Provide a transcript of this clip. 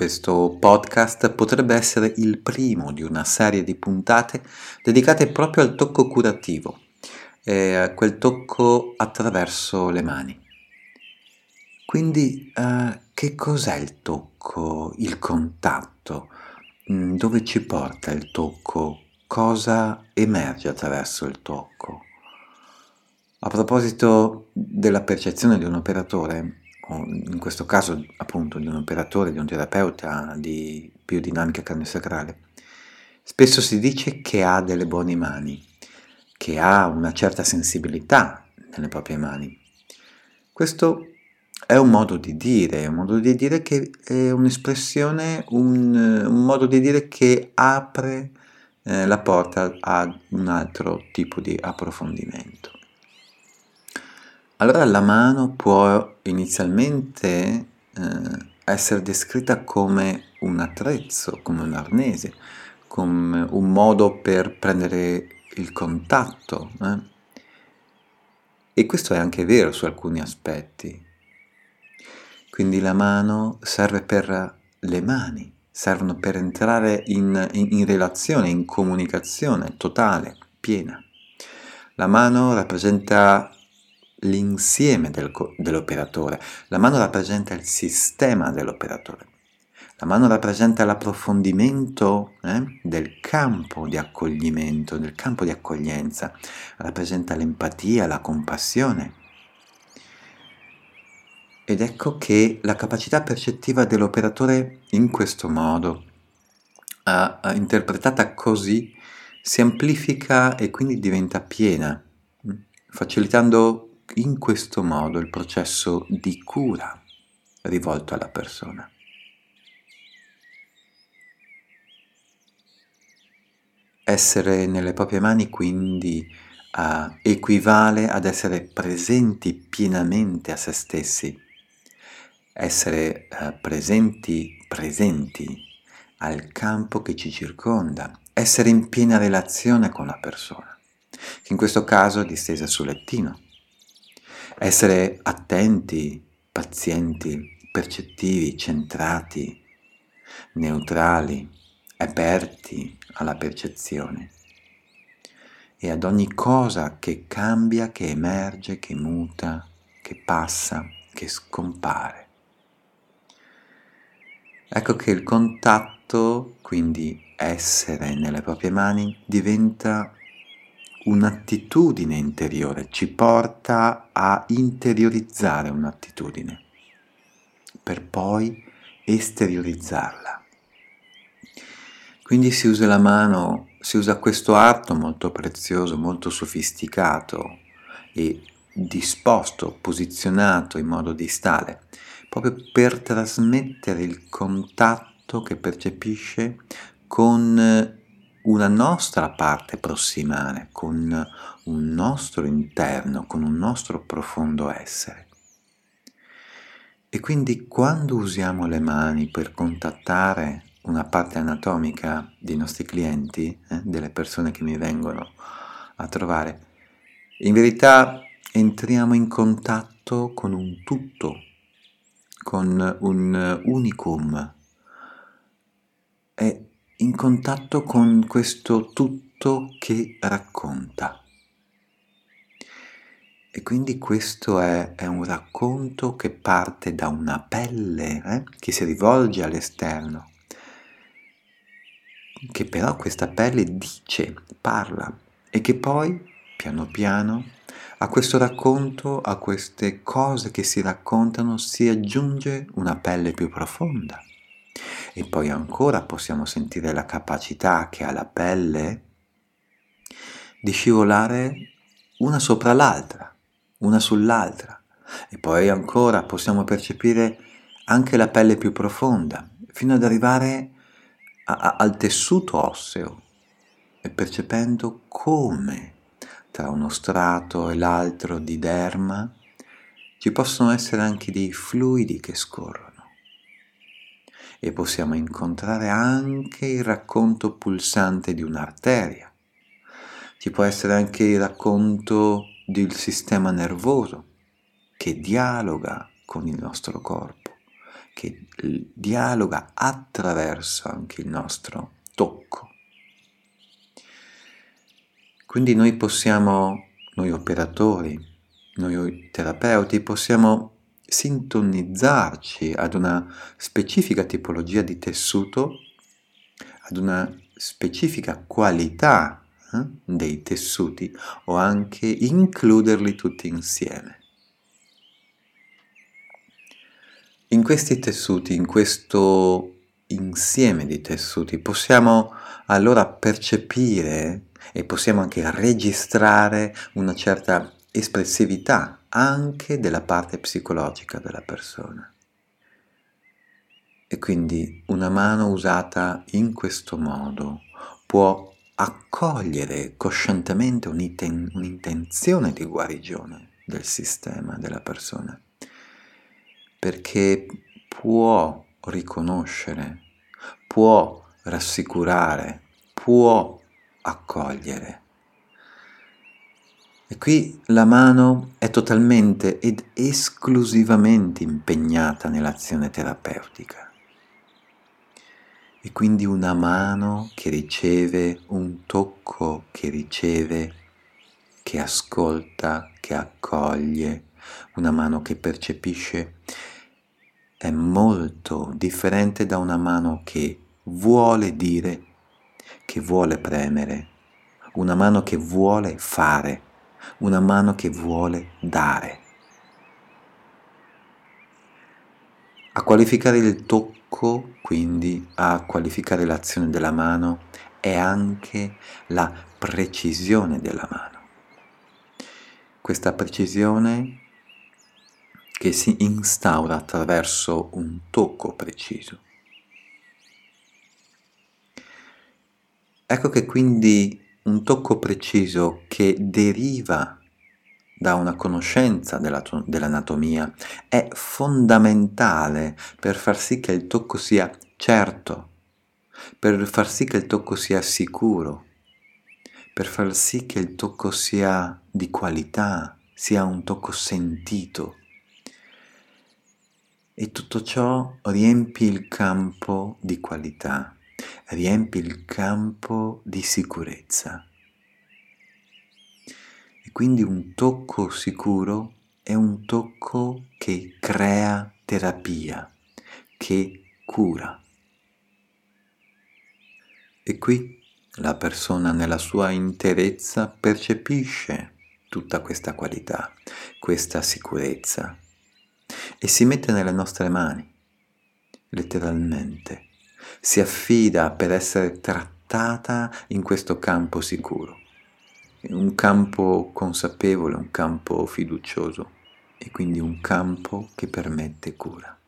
Questo podcast potrebbe essere il primo di una serie di puntate dedicate proprio al tocco curativo, e a quel tocco attraverso le mani. Quindi eh, che cos'è il tocco, il contatto? Mm, dove ci porta il tocco? Cosa emerge attraverso il tocco? A proposito della percezione di un operatore, in questo caso appunto di un operatore, di un terapeuta di biodinamica cardiosacrale, spesso si dice che ha delle buone mani, che ha una certa sensibilità nelle proprie mani. Questo è un modo di dire, un modo di dire che è un'espressione, un, un modo di dire che apre eh, la porta a un altro tipo di approfondimento. Allora la mano può inizialmente eh, essere descritta come un attrezzo, come un arnese, come un modo per prendere il contatto. Eh? E questo è anche vero su alcuni aspetti. Quindi la mano serve per le mani, servono per entrare in, in, in relazione, in comunicazione totale, piena. La mano rappresenta l'insieme del, dell'operatore, la mano rappresenta il sistema dell'operatore, la mano rappresenta l'approfondimento eh, del campo di accoglimento, del campo di accoglienza, rappresenta l'empatia, la compassione. Ed ecco che la capacità percettiva dell'operatore in questo modo, uh, interpretata così, si amplifica e quindi diventa piena, facilitando in questo modo il processo di cura rivolto alla persona. Essere nelle proprie mani quindi uh, equivale ad essere presenti pienamente a se stessi, essere uh, presenti, presenti al campo che ci circonda, essere in piena relazione con la persona, che in questo caso è distesa sul lettino essere attenti, pazienti, percettivi, centrati, neutrali, aperti alla percezione e ad ogni cosa che cambia, che emerge, che muta, che passa, che scompare. Ecco che il contatto, quindi essere nelle proprie mani, diventa un'attitudine interiore, ci porta a interiorizzare un'attitudine per poi esteriorizzarla. Quindi si usa la mano, si usa questo arto molto prezioso, molto sofisticato e disposto, posizionato in modo distale, proprio per trasmettere il contatto che percepisce con una nostra parte prossimale, con un nostro interno, con un nostro profondo essere. E quindi quando usiamo le mani per contattare una parte anatomica dei nostri clienti, eh, delle persone che mi vengono a trovare, in verità entriamo in contatto con un tutto, con un unicum. E in contatto con questo tutto che racconta. E quindi questo è, è un racconto che parte da una pelle, eh, che si rivolge all'esterno, che però questa pelle dice, parla e che poi, piano piano, a questo racconto, a queste cose che si raccontano, si aggiunge una pelle più profonda e poi ancora possiamo sentire la capacità che ha la pelle di scivolare una sopra l'altra, una sull'altra. E poi ancora possiamo percepire anche la pelle più profonda, fino ad arrivare a, a, al tessuto osseo e percependo come tra uno strato e l'altro di derma ci possono essere anche dei fluidi che scorrono e possiamo incontrare anche il racconto pulsante di un'arteria. Ci può essere anche il racconto del sistema nervoso che dialoga con il nostro corpo, che dialoga attraverso anche il nostro tocco. Quindi noi possiamo, noi operatori, noi terapeuti, possiamo sintonizzarci ad una specifica tipologia di tessuto, ad una specifica qualità eh, dei tessuti o anche includerli tutti insieme. In questi tessuti, in questo insieme di tessuti, possiamo allora percepire e possiamo anche registrare una certa espressività anche della parte psicologica della persona. E quindi una mano usata in questo modo può accogliere coscientemente un'intenzione di guarigione del sistema, della persona, perché può riconoscere, può rassicurare, può accogliere. E qui la mano è totalmente ed esclusivamente impegnata nell'azione terapeutica. E quindi una mano che riceve, un tocco che riceve, che ascolta, che accoglie, una mano che percepisce, è molto differente da una mano che vuole dire, che vuole premere, una mano che vuole fare una mano che vuole dare. A qualificare il tocco, quindi a qualificare l'azione della mano, è anche la precisione della mano. Questa precisione che si instaura attraverso un tocco preciso. Ecco che quindi un tocco preciso che deriva da una conoscenza dell'anatomia è fondamentale per far sì che il tocco sia certo, per far sì che il tocco sia sicuro, per far sì che il tocco sia di qualità, sia un tocco sentito. E tutto ciò riempie il campo di qualità riempie il campo di sicurezza. E quindi un tocco sicuro è un tocco che crea terapia, che cura. E qui la persona nella sua interezza percepisce tutta questa qualità, questa sicurezza e si mette nelle nostre mani, letteralmente si affida per essere trattata in questo campo sicuro, un campo consapevole, un campo fiducioso e quindi un campo che permette cura.